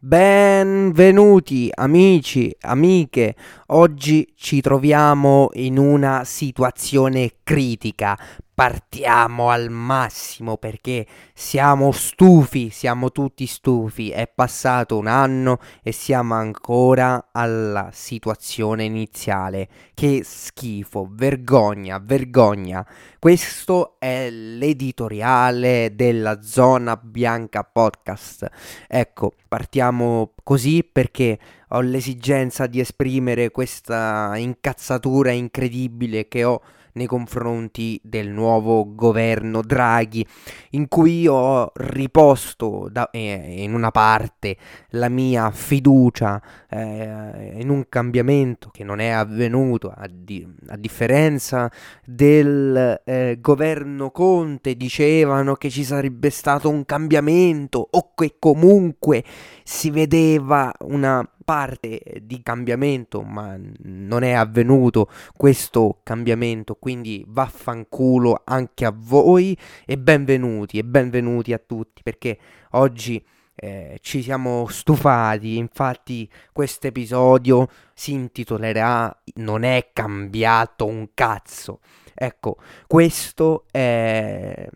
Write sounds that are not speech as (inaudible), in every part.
Benvenuti amici, amiche, oggi ci troviamo in una situazione critica, partiamo al massimo perché siamo stufi, siamo tutti stufi, è passato un anno e siamo ancora alla situazione iniziale. Che schifo, vergogna, vergogna. Questo è l'editoriale della Zona Bianca Podcast. Ecco, partiamo così perché ho l'esigenza di esprimere questa incazzatura incredibile che ho nei confronti del nuovo governo Draghi, in cui ho riposto da, eh, in una parte la mia fiducia eh, in un cambiamento che non è avvenuto, a, di, a differenza del eh, governo Conte, dicevano che ci sarebbe stato un cambiamento o che comunque si vedeva una parte di cambiamento, ma non è avvenuto questo cambiamento, quindi vaffanculo anche a voi e benvenuti e benvenuti a tutti perché oggi eh, ci siamo stufati, infatti questo episodio si intitolerà Non è cambiato un cazzo. Ecco, questo è,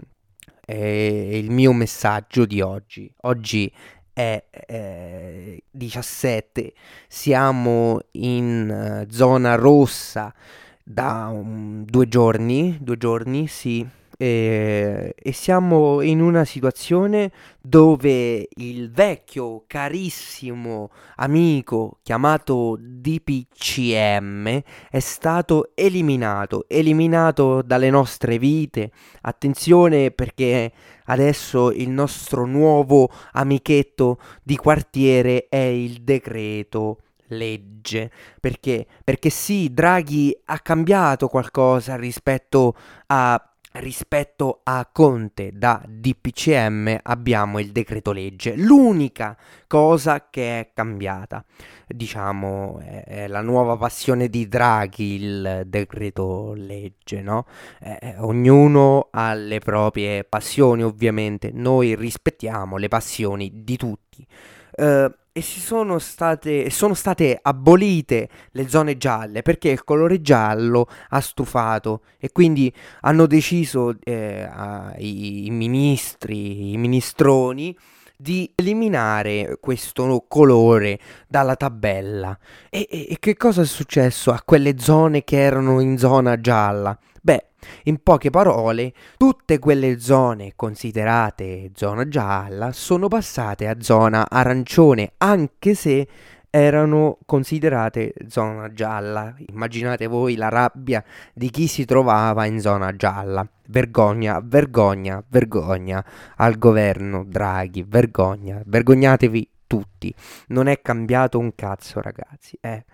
è il mio messaggio di oggi. Oggi è eh, 17, siamo in uh, zona rossa da um, due giorni, due giorni, sì, e, e siamo in una situazione dove il vecchio carissimo amico chiamato DPCM è stato eliminato, eliminato dalle nostre vite. Attenzione perché adesso il nostro nuovo amichetto di quartiere è il decreto legge. Perché? Perché sì, Draghi ha cambiato qualcosa rispetto a rispetto a Conte da DPCM abbiamo il decreto legge. L'unica cosa che è cambiata, diciamo, è, è la nuova passione di Draghi, il decreto legge, no? Eh, ognuno ha le proprie passioni, ovviamente. Noi rispettiamo le passioni di tutti. Uh, e si sono state, sono state abolite le zone gialle perché il colore giallo ha stufato. E quindi hanno deciso eh, i, i ministri, i ministroni di eliminare questo colore dalla tabella. E, e, e, che cosa è successo a quelle zone che erano in zona gialla? Beh, in poche parole, tutte quelle zone considerate zona gialla sono passate a zona arancione, anche se erano considerate zona gialla. Immaginate voi la rabbia di chi si trovava in zona gialla. Vergogna, vergogna, vergogna al governo Draghi, vergogna, vergognatevi tutti. Non è cambiato un cazzo, ragazzi. Eh.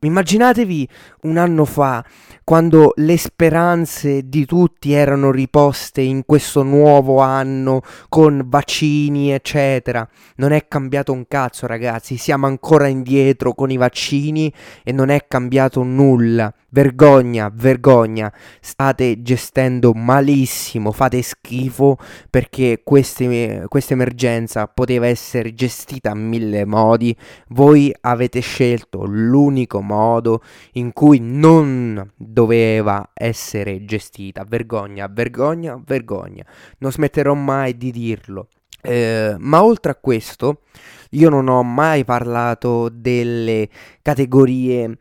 Immaginatevi un anno fa, quando le speranze di tutti erano riposte in questo nuovo anno con vaccini, eccetera. Non è cambiato un cazzo, ragazzi. Siamo ancora indietro con i vaccini e non è cambiato nulla. Vergogna, vergogna, state gestendo malissimo, fate schifo perché questa emergenza poteva essere gestita a mille modi, voi avete scelto l'unico modo in cui non doveva essere gestita. Vergogna, vergogna, vergogna, non smetterò mai di dirlo. Eh, ma oltre a questo, io non ho mai parlato delle categorie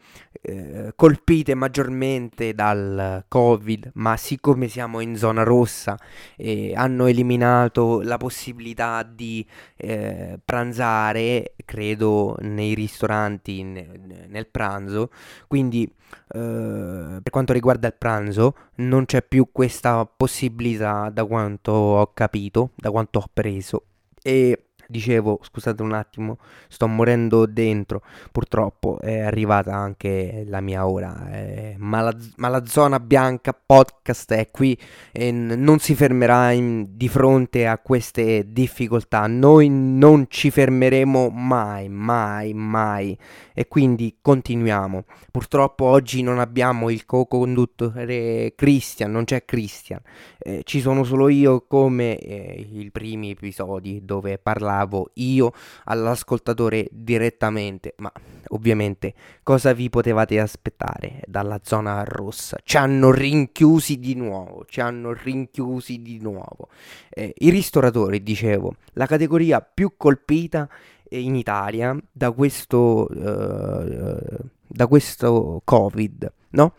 eh, colpite maggiormente dal Covid, ma siccome siamo in zona rossa eh, hanno eliminato la possibilità di eh, pranzare, credo, nei ristoranti ne- nel pranzo, quindi eh, per quanto riguarda il pranzo non c'è più questa possibilità da quanto ho capito, da quanto ho preso. E Dicevo, scusate un attimo, sto morendo dentro. Purtroppo è arrivata anche la mia ora. Eh, ma, la, ma, la, zona bianca podcast è qui e non si fermerà in, di fronte a queste difficoltà. Noi non ci fermeremo mai, mai, mai. E quindi continuiamo. Purtroppo oggi non abbiamo il co-conduttore Christian, non c'è Christian. Eh, ci sono solo io come eh, i primi episodi dove parlare parlavo io all'ascoltatore direttamente, ma ovviamente cosa vi potevate aspettare dalla zona rossa? Ci hanno rinchiusi di nuovo, ci hanno rinchiusi di nuovo. Eh, I ristoratori, dicevo, la categoria più colpita in Italia da questo, uh, da questo Covid, no?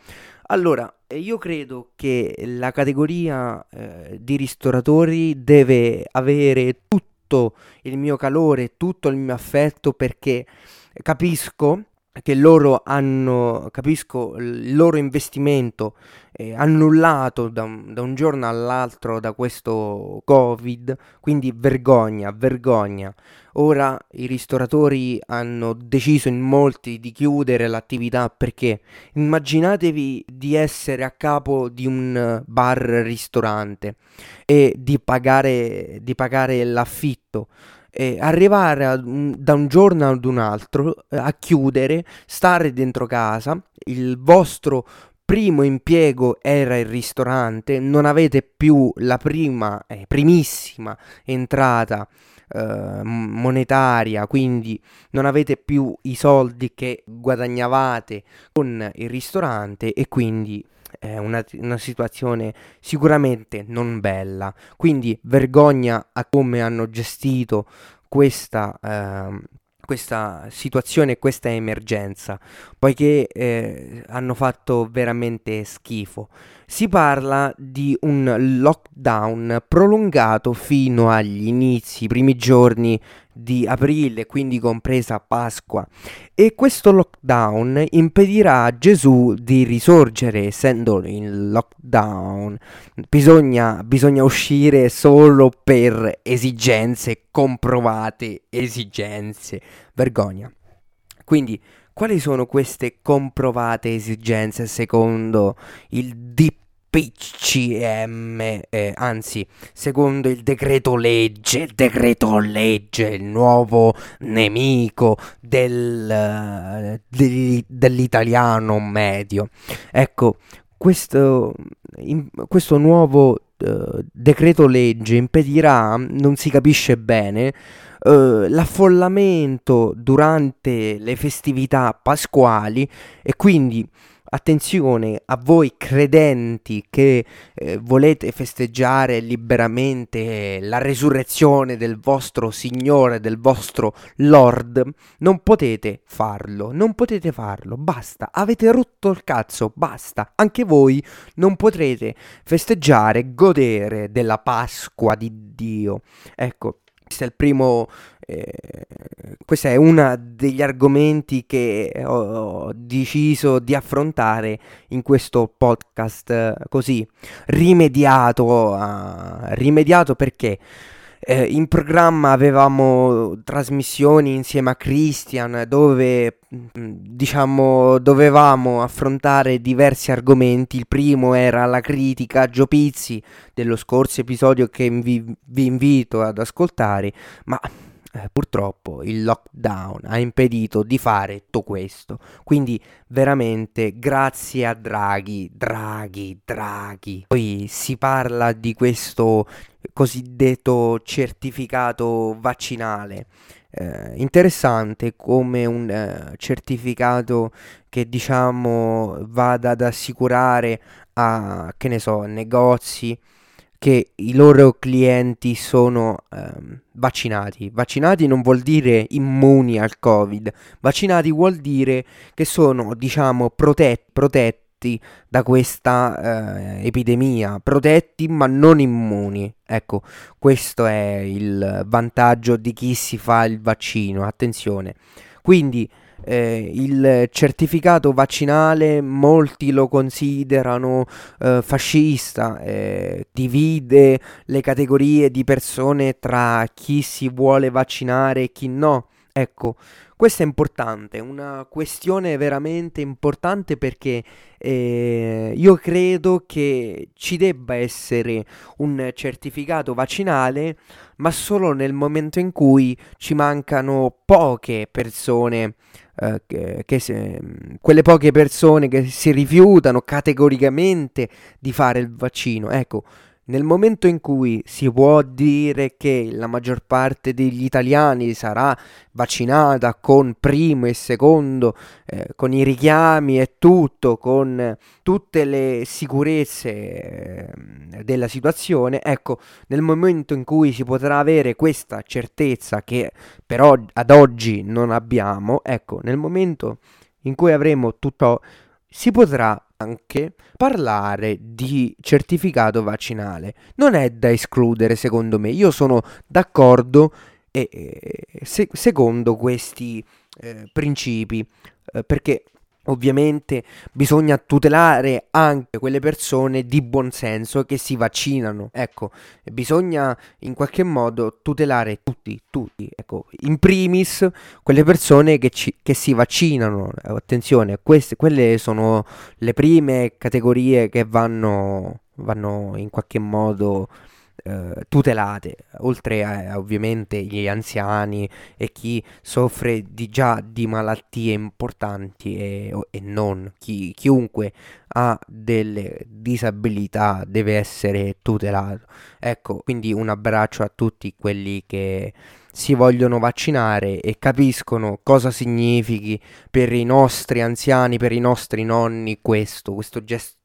Allora, io credo che la categoria eh, di ristoratori deve avere tutto il mio calore, tutto il mio affetto perché capisco che loro hanno, capisco, il loro investimento eh, annullato da un, da un, giorno all'altro da questo Covid, quindi vergogna, vergogna. Ora i ristoratori hanno deciso in molti di chiudere l'attività perché immaginatevi di essere a capo di un bar-ristorante e di pagare, di pagare l'affitto eh, arrivare a, da un giorno ad un altro eh, a chiudere, stare dentro casa, il vostro primo impiego era il ristorante, non avete più la prima, eh, primissima entrata eh, monetaria, quindi non avete più i soldi che guadagnavate con il ristorante e quindi è una, una, situazione sicuramente non bella. Quindi vergogna a come hanno gestito questa, eh, questa situazione, questa emergenza, poiché eh, hanno fatto veramente schifo. Si parla di un lockdown prolungato fino agli inizi, i primi giorni di aprile, quindi compresa Pasqua. E questo lockdown impedirà a Gesù di risorgere, essendo in lockdown. Bisogna, bisogna uscire solo per esigenze comprovate, esigenze. Vergogna. Quindi quali sono queste comprovate esigenze secondo il DPCM, eh, anzi, secondo il decreto legge, il decreto legge, il nuovo nemico del, del, dell'italiano medio? Ecco, questo, in, questo nuovo uh, decreto legge impedirà, non si capisce bene, uh, l'affollamento durante le festività pasquali e quindi attenzione a voi credenti che eh, volete festeggiare liberamente la resurrezione del vostro Signore, del vostro Lord, non potete farlo, non potete farlo, basta, avete rotto il cazzo, basta, anche voi non potrete festeggiare, godere della Pasqua di Dio. Ecco, questo è il primo. Eh, questo è uno degli argomenti che ho, deciso di affrontare in questo podcast eh, così rimediato. A, rimediato perché? Eh, in programma avevamo trasmissioni insieme a Christian dove mm, diciamo dovevamo affrontare diversi argomenti. Il primo era la critica a Gio Pizzi dello scorso episodio che vi, vi invito ad ascoltare, ma eh, purtroppo il lockdown ha impedito di fare tutto questo. Quindi veramente grazie a Draghi, Draghi, Draghi. Poi si parla di questo cosiddetto certificato vaccinale. Eh, interessante come un eh, certificato che diciamo vada ad assicurare a che ne so negozi che i loro clienti sono ehm, vaccinati. Vaccinati non vuol dire immuni al Covid, vaccinati vuol dire che sono, diciamo, protetti, protetti da questa eh, epidemia, protetti ma non immuni. Ecco, questo è il vantaggio di chi si fa il vaccino, attenzione. Quindi eh, il certificato vaccinale molti lo considerano eh, fascista, eh, divide le categorie di persone tra chi si vuole vaccinare e chi no. Ecco, questo è importante, una questione veramente importante perché eh, io credo che ci debba essere un certificato vaccinale, ma solo nel momento in cui ci mancano poche persone eh, che, se, quelle poche persone che si rifiutano categoricamente di fare il vaccino. Ecco, nel momento in cui si può dire che la maggior parte degli italiani sarà vaccinata con primo e secondo, eh, con i richiami e tutto, con tutte le sicurezze eh, della situazione, ecco, nel momento in cui si potrà avere questa certezza che però ad oggi non abbiamo, ecco, nel momento in cui avremo tutto, si potrà anche parlare di certificato vaccinale. Non è da escludere, secondo me. Io sono d'accordo e, se, secondo questi eh, principi, eh, perché Ovviamente bisogna tutelare anche quelle persone di buon senso che si vaccinano. Ecco, bisogna in qualche modo tutelare tutti, tutti. Ecco, in primis quelle persone che, ci, che si vaccinano. Attenzione, queste, quelle sono le prime categorie che vanno, vanno in qualche modo eh, tutelate, oltre a ovviamente gli anziani e chi soffre di già di malattie importanti e, e non, chi, chiunque ha delle disabilità deve essere tutelato. Ecco, quindi un abbraccio a tutti quelli che si vogliono vaccinare e capiscono cosa significhi per i nostri anziani, per i nostri nonni questo, questo gesto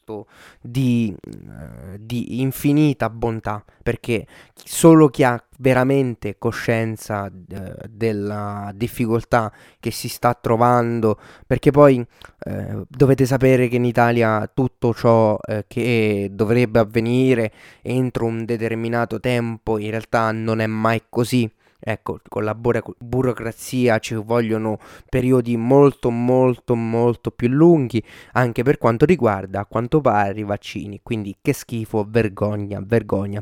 di, uh, di, infinita bontà, perché solo chi ha veramente coscienza uh, della difficoltà che si sta trovando, perché poi uh, dovete sapere che in Italia tutto ciò che dovrebbe avvenire entro un determinato tempo in realtà non è mai così Ecco, con la buro- burocrazia ci vogliono periodi molto molto molto più lunghi anche per quanto riguarda a quanto pare i vaccini, quindi che schifo, vergogna, vergogna.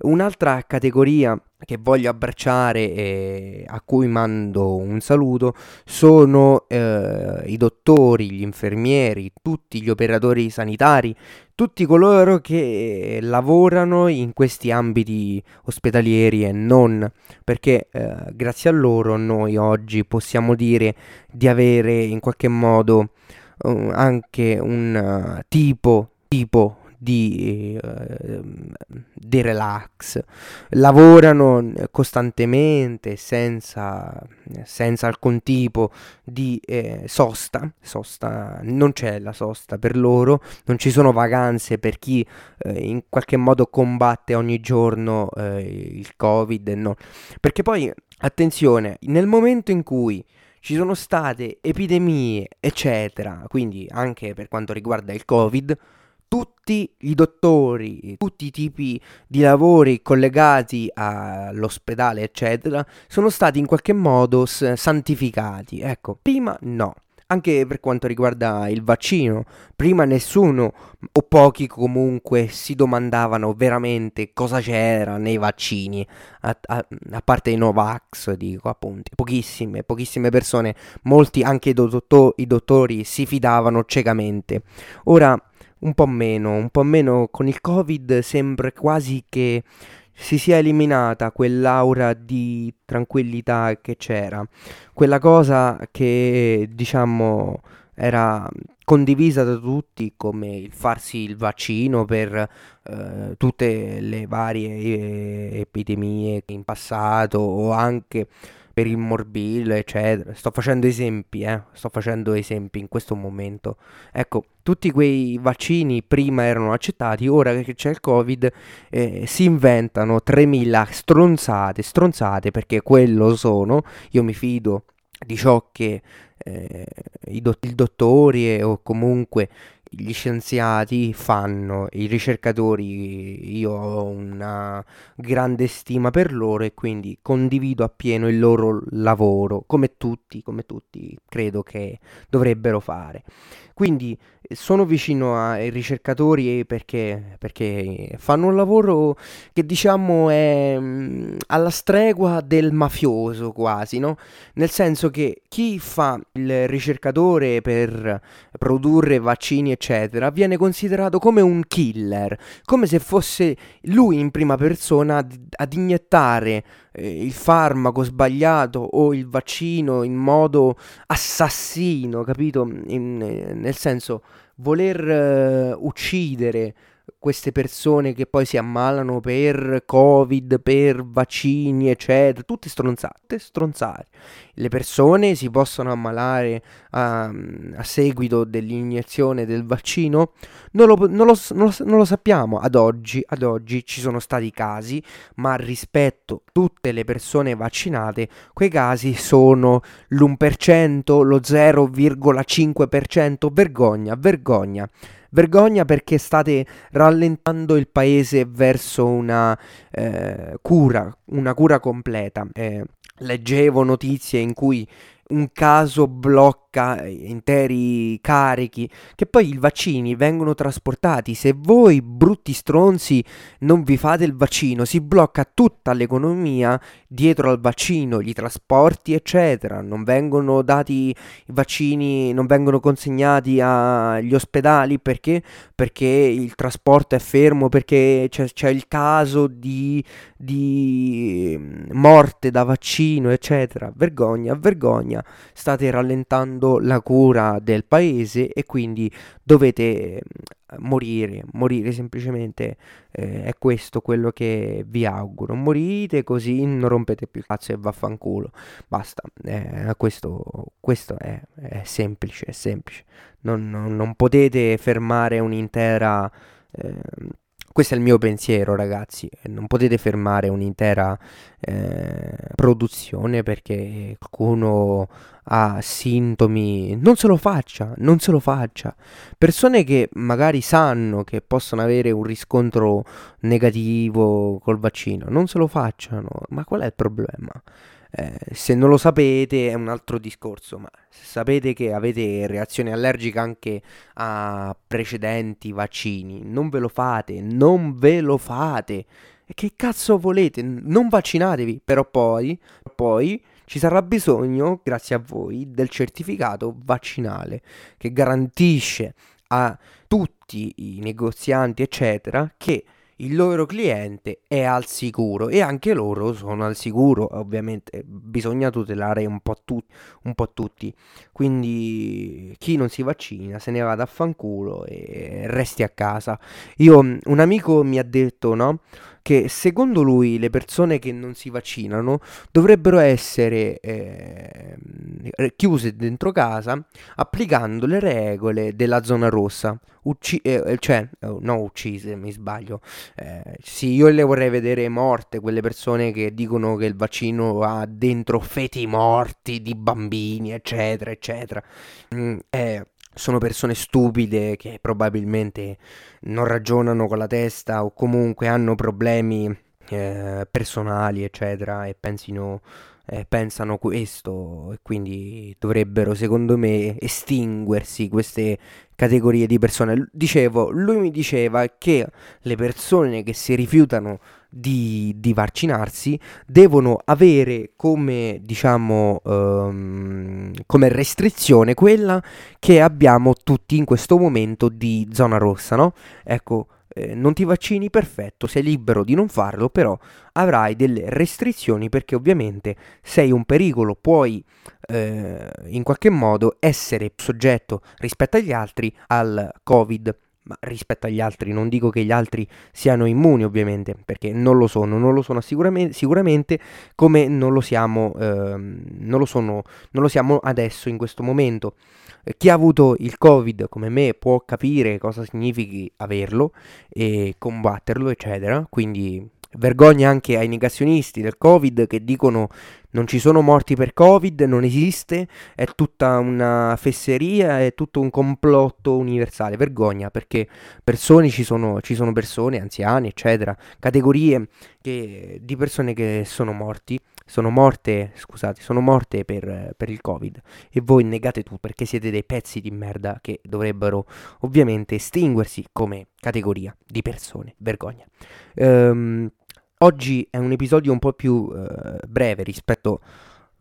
Un'altra categoria che voglio abbracciare e a cui mando un saluto sono eh, i dottori, gli infermieri, tutti gli operatori sanitari, tutti coloro che lavorano in questi ambiti ospedalieri e non, perché eh, grazie a loro noi oggi possiamo dire di avere in qualche modo uh, anche un uh, tipo, tipo di, eh, di relax, lavorano costantemente senza, senza alcun tipo di eh, sosta, sosta, non c'è la sosta per loro, non ci sono vacanze per chi eh, in qualche modo combatte ogni giorno eh, il covid, no. perché poi attenzione, nel momento in cui ci sono state epidemie, eccetera, quindi anche per quanto riguarda il Covid, tutti i dottori, tutti i tipi di lavori collegati all'ospedale, eccetera, sono stati in qualche modo santificati. Ecco, prima no. Anche per quanto riguarda il vaccino, prima nessuno o pochi comunque si domandavano veramente cosa c'era nei vaccini, a, a, a parte i Novax, dico appunto, pochissime, pochissime persone, molti anche i, dottor- i dottori si fidavano ciecamente. Ora un po' meno, un po' meno con il Covid sembra quasi che si sia eliminata quell'aura di tranquillità che c'era, quella cosa che diciamo era condivisa da tutti come il farsi il vaccino per eh, tutte le varie eh, epidemie in passato o anche per il morbillo, eccetera. Sto facendo esempi, eh? Sto facendo esempi in questo momento. Ecco, tutti quei vaccini prima erano accettati, ora che c'è il Covid eh, si inventano 3000 stronzate, stronzate perché quello sono. Io mi fido di ciò che eh, do- i dottori o comunque gli scienziati fanno, i ricercatori, io ho una grande stima per loro e quindi condivido appieno il loro lavoro, come tutti, come tutti credo che dovrebbero fare. Quindi sono vicino ai ricercatori perché, perché fanno un lavoro che diciamo è mm, alla stregua del mafioso quasi, no? Nel senso che chi fa il ricercatore per produrre vaccini eccetera viene considerato come un killer, come se fosse lui in prima persona ad, ad iniettare eh, il farmaco sbagliato o il vaccino in modo assassino, capito? In, eh, nel senso voler uh, uccidere queste persone che poi si ammalano per covid, per vaccini, eccetera, tutte stronzate, stronzate. Le persone si possono ammalare a, a seguito dell'iniezione del vaccino? Non lo, non, lo, non, lo, non lo, sappiamo ad oggi, ad oggi ci sono stati casi, ma rispetto a tutte le persone vaccinate, quei casi sono l'1%, lo 0,5%, vergogna, vergogna. Vergogna perché state rallentando il paese verso una eh, cura, una cura completa. Eh, leggevo notizie in cui un caso blocca interi carichi, che poi i vaccini vengono trasportati. Se voi, brutti stronzi, non vi fate il vaccino, si blocca tutta l'economia dietro al vaccino, gli trasporti, eccetera. Non vengono dati i vaccini, non vengono consegnati agli ospedali perché? Perché il trasporto è fermo, perché c'è, c'è il caso di, di morte da vaccino, eccetera. Vergogna, vergogna Spagna, state rallentando la cura del paese e quindi dovete mm, morire, morire semplicemente, eh, è questo quello che vi auguro, morite così non rompete più cazzo e vaffanculo, basta, eh, questo, questo è, è, semplice, è semplice, non, non, non potete fermare un'intera... Eh, questo è il mio pensiero, ragazzi. Non potete fermare un'intera eh, produzione perché qualcuno ha sintomi. Non se lo faccia, non se lo faccia. Persone che magari sanno che possono avere un riscontro negativo col vaccino, non se lo facciano. Ma qual è il problema? Eh, se non lo sapete è un altro discorso, ma se sapete che avete reazione allergica anche a precedenti vaccini, non ve lo fate, non ve lo fate. E che cazzo volete? Non vaccinatevi, però poi, poi ci sarà bisogno, grazie a voi, del certificato vaccinale che garantisce a tutti i negozianti, eccetera, che il loro cliente è al sicuro e anche loro sono al sicuro, ovviamente bisogna tutelare un po, tu- un po' tutti, quindi chi non si vaccina se ne vada a fanculo e resti a casa. Io, un amico mi ha detto, no? Che secondo lui le persone che non si vaccinano dovrebbero essere eh, chiuse dentro casa applicando le regole della zona rossa. Ucci- eh, eh cioè, oh, no uccise, mi sbaglio. Eh, sì, io le vorrei vedere morte, quelle persone che dicono che il vaccino ha dentro feti morti di bambini, eccetera, eccetera. Mm, eh, sono persone stupide che probabilmente non ragionano con la testa o comunque hanno problemi eh, personali, eccetera, e pensino, eh, pensano questo e quindi dovrebbero, secondo me, estinguersi queste categorie di persone. Dicevo, lui mi diceva che le persone che si rifiutano di, di vaccinarsi devono avere come, diciamo, um, come restrizione quella che abbiamo tutti in questo momento di zona rossa, no? Ecco, eh, non ti vaccini, perfetto, sei libero di non farlo, però avrai delle restrizioni perché ovviamente sei un pericolo, puoi eh, in qualche modo essere soggetto rispetto agli altri al Covid ma rispetto agli altri non dico che gli altri siano immuni ovviamente, perché non lo sono, non lo sono sicuramente, sicuramente come non lo, siamo, ehm, non, lo sono, non lo siamo adesso in questo momento. Chi ha avuto il Covid come me può capire cosa significhi averlo e combatterlo, eccetera, quindi Vergogna anche ai negazionisti del Covid che dicono non ci sono morti per Covid, non esiste, è tutta una fesseria, è tutto un complotto universale. Vergogna perché persone ci sono, ci sono persone, anziani, eccetera, categorie che, di persone che sono morti sono morte, scusate, sono morte per, per, il Covid e voi negate tutto perché siete dei pezzi di merda che dovrebbero ovviamente estinguersi come categoria di persone. Vergogna. Ehm, Oggi è un episodio un po' più eh, breve rispetto...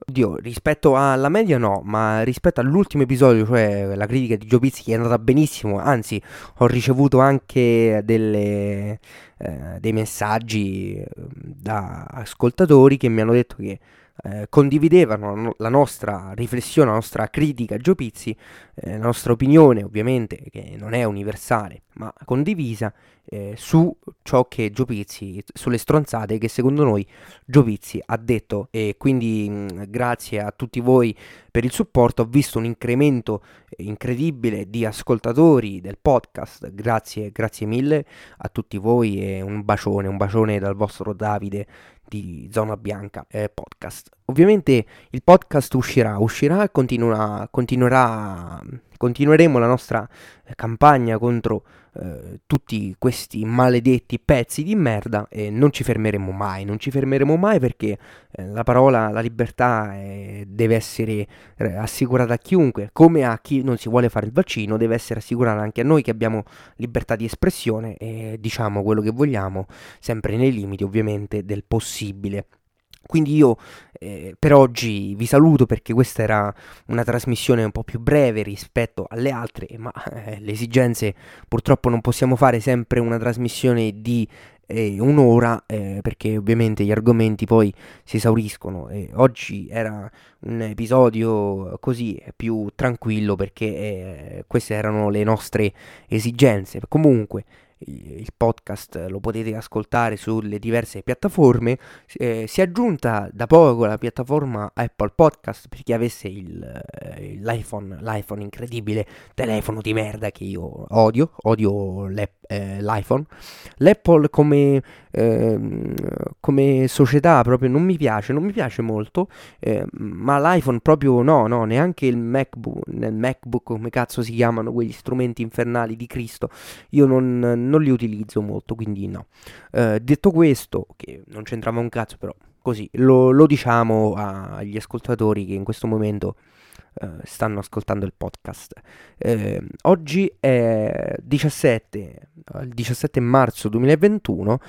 Oddio, rispetto alla media no, ma rispetto all'ultimo episodio, cioè la critica di Joe Pizzi che è andata benissimo, anzi ho ricevuto anche delle, eh, dei messaggi ehm, da ascoltatori che mi hanno detto che eh, condividevano la nostra riflessione, la nostra critica a Gio Pizzi, eh, la nostra opinione ovviamente che non è universale ma condivisa eh, su ciò che Gio Pizzi, sulle stronzate che secondo noi Gio Pizzi ha detto. E quindi mh, grazie a tutti voi per il supporto. Ho visto un incremento incredibile di ascoltatori del podcast, grazie, grazie mille a tutti voi e un bacione, un bacione dal vostro Davide di Zona Bianca eh, podcast. Ovviamente il podcast uscirà, uscirà e continuerà, continuerà, continueremo la nostra campagna contro eh, tutti questi maledetti pezzi di merda e non ci fermeremo mai, non ci fermeremo mai perché eh, la parola, la libertà è, deve essere eh, assicurata a chiunque, come a chi non si vuole fare il vaccino, deve essere assicurata anche a noi che abbiamo libertà di espressione e diciamo quello che vogliamo, sempre nei limiti ovviamente del possibile. Quindi io eh, per oggi vi saluto perché questa era una trasmissione un po' più breve rispetto alle altre, ma eh, le esigenze purtroppo non possiamo fare sempre una trasmissione di eh, un'ora eh, perché ovviamente gli argomenti poi si esauriscono. oggi era un episodio così più tranquillo perché eh, queste erano le nostre esigenze. Comunque il podcast lo potete ascoltare sulle diverse piattaforme. Eh, si è aggiunta da poco la piattaforma Apple Podcast per chi avesse il, eh, l'iPhone, l'iPhone incredibile telefono di merda che io odio, odio eh, l'iPhone. L'Apple come, ehm, come, società proprio non mi piace, non mi piace molto, eh, ma l'iPhone proprio no, no, neanche il MacBook, nel MacBook come cazzo si chiamano quegli strumenti infernali di Cristo, io non, non li utilizzo molto, quindi no. Eh, detto questo, che non c'entrava un cazzo però, così, lo, lo diciamo agli ascoltatori che in questo momento eh, stanno ascoltando il podcast. Eh, oggi è 17, il 17 marzo 2021,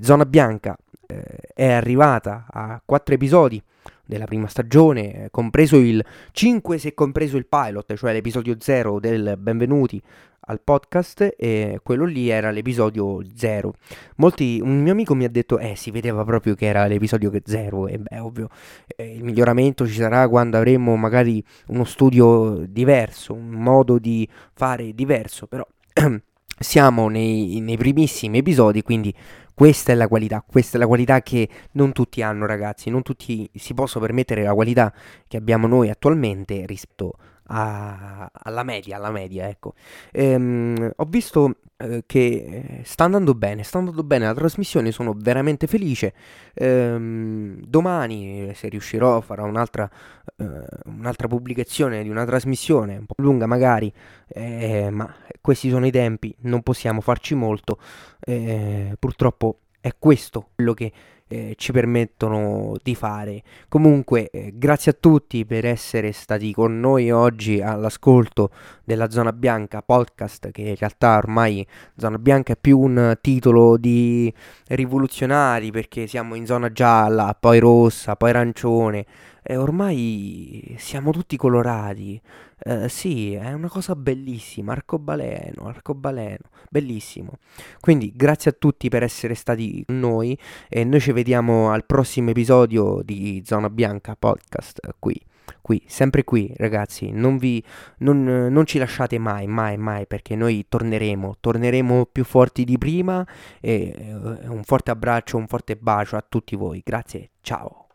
Zona Bianca eh, è arrivata a 4 episodi della prima stagione, compreso il 5 se compreso il pilot, cioè l'episodio 0 del Benvenuti al podcast e quello lì era l'episodio 0. Molti, un mio amico mi ha detto, eh, si vedeva proprio che era l'episodio 0 e beh, ovvio, eh, il miglioramento ci sarà quando avremo magari uno studio diverso, un modo di fare diverso, però (clears throat) siamo nei, nei primissimi episodi, quindi questa è la qualità, questa è la qualità che non tutti hanno ragazzi, non tutti si possono permettere la qualità che abbiamo noi attualmente rispetto a alla media, alla media, ecco. Ehm, ho visto eh, che sta andando bene, sta andando bene la trasmissione, sono veramente felice. Ehm, domani, se riuscirò, farò un'altra, eh, un'altra pubblicazione di una trasmissione, un po' lunga magari, eh, ma questi sono i tempi, non possiamo farci molto. Eh, purtroppo è questo quello che eh, ci permettono di fare. Comunque, eh, grazie a tutti per essere stati con noi oggi all'ascolto della Zona Bianca podcast, che in realtà ormai Zona Bianca è più un titolo di rivoluzionari perché siamo in zona gialla, poi rossa, poi arancione. E ormai siamo tutti colorati. Eh, sì, è una cosa bellissima, arcobaleno, arcobaleno, bellissimo. Quindi grazie a tutti per essere stati con noi e noi ci vediamo al prossimo episodio di Zona Bianca Podcast qui. Qui, sempre qui, ragazzi, non, vi, non, non ci lasciate mai, mai, mai, perché noi torneremo, torneremo più forti di prima e eh, un forte abbraccio, un forte bacio a tutti voi, grazie, ciao.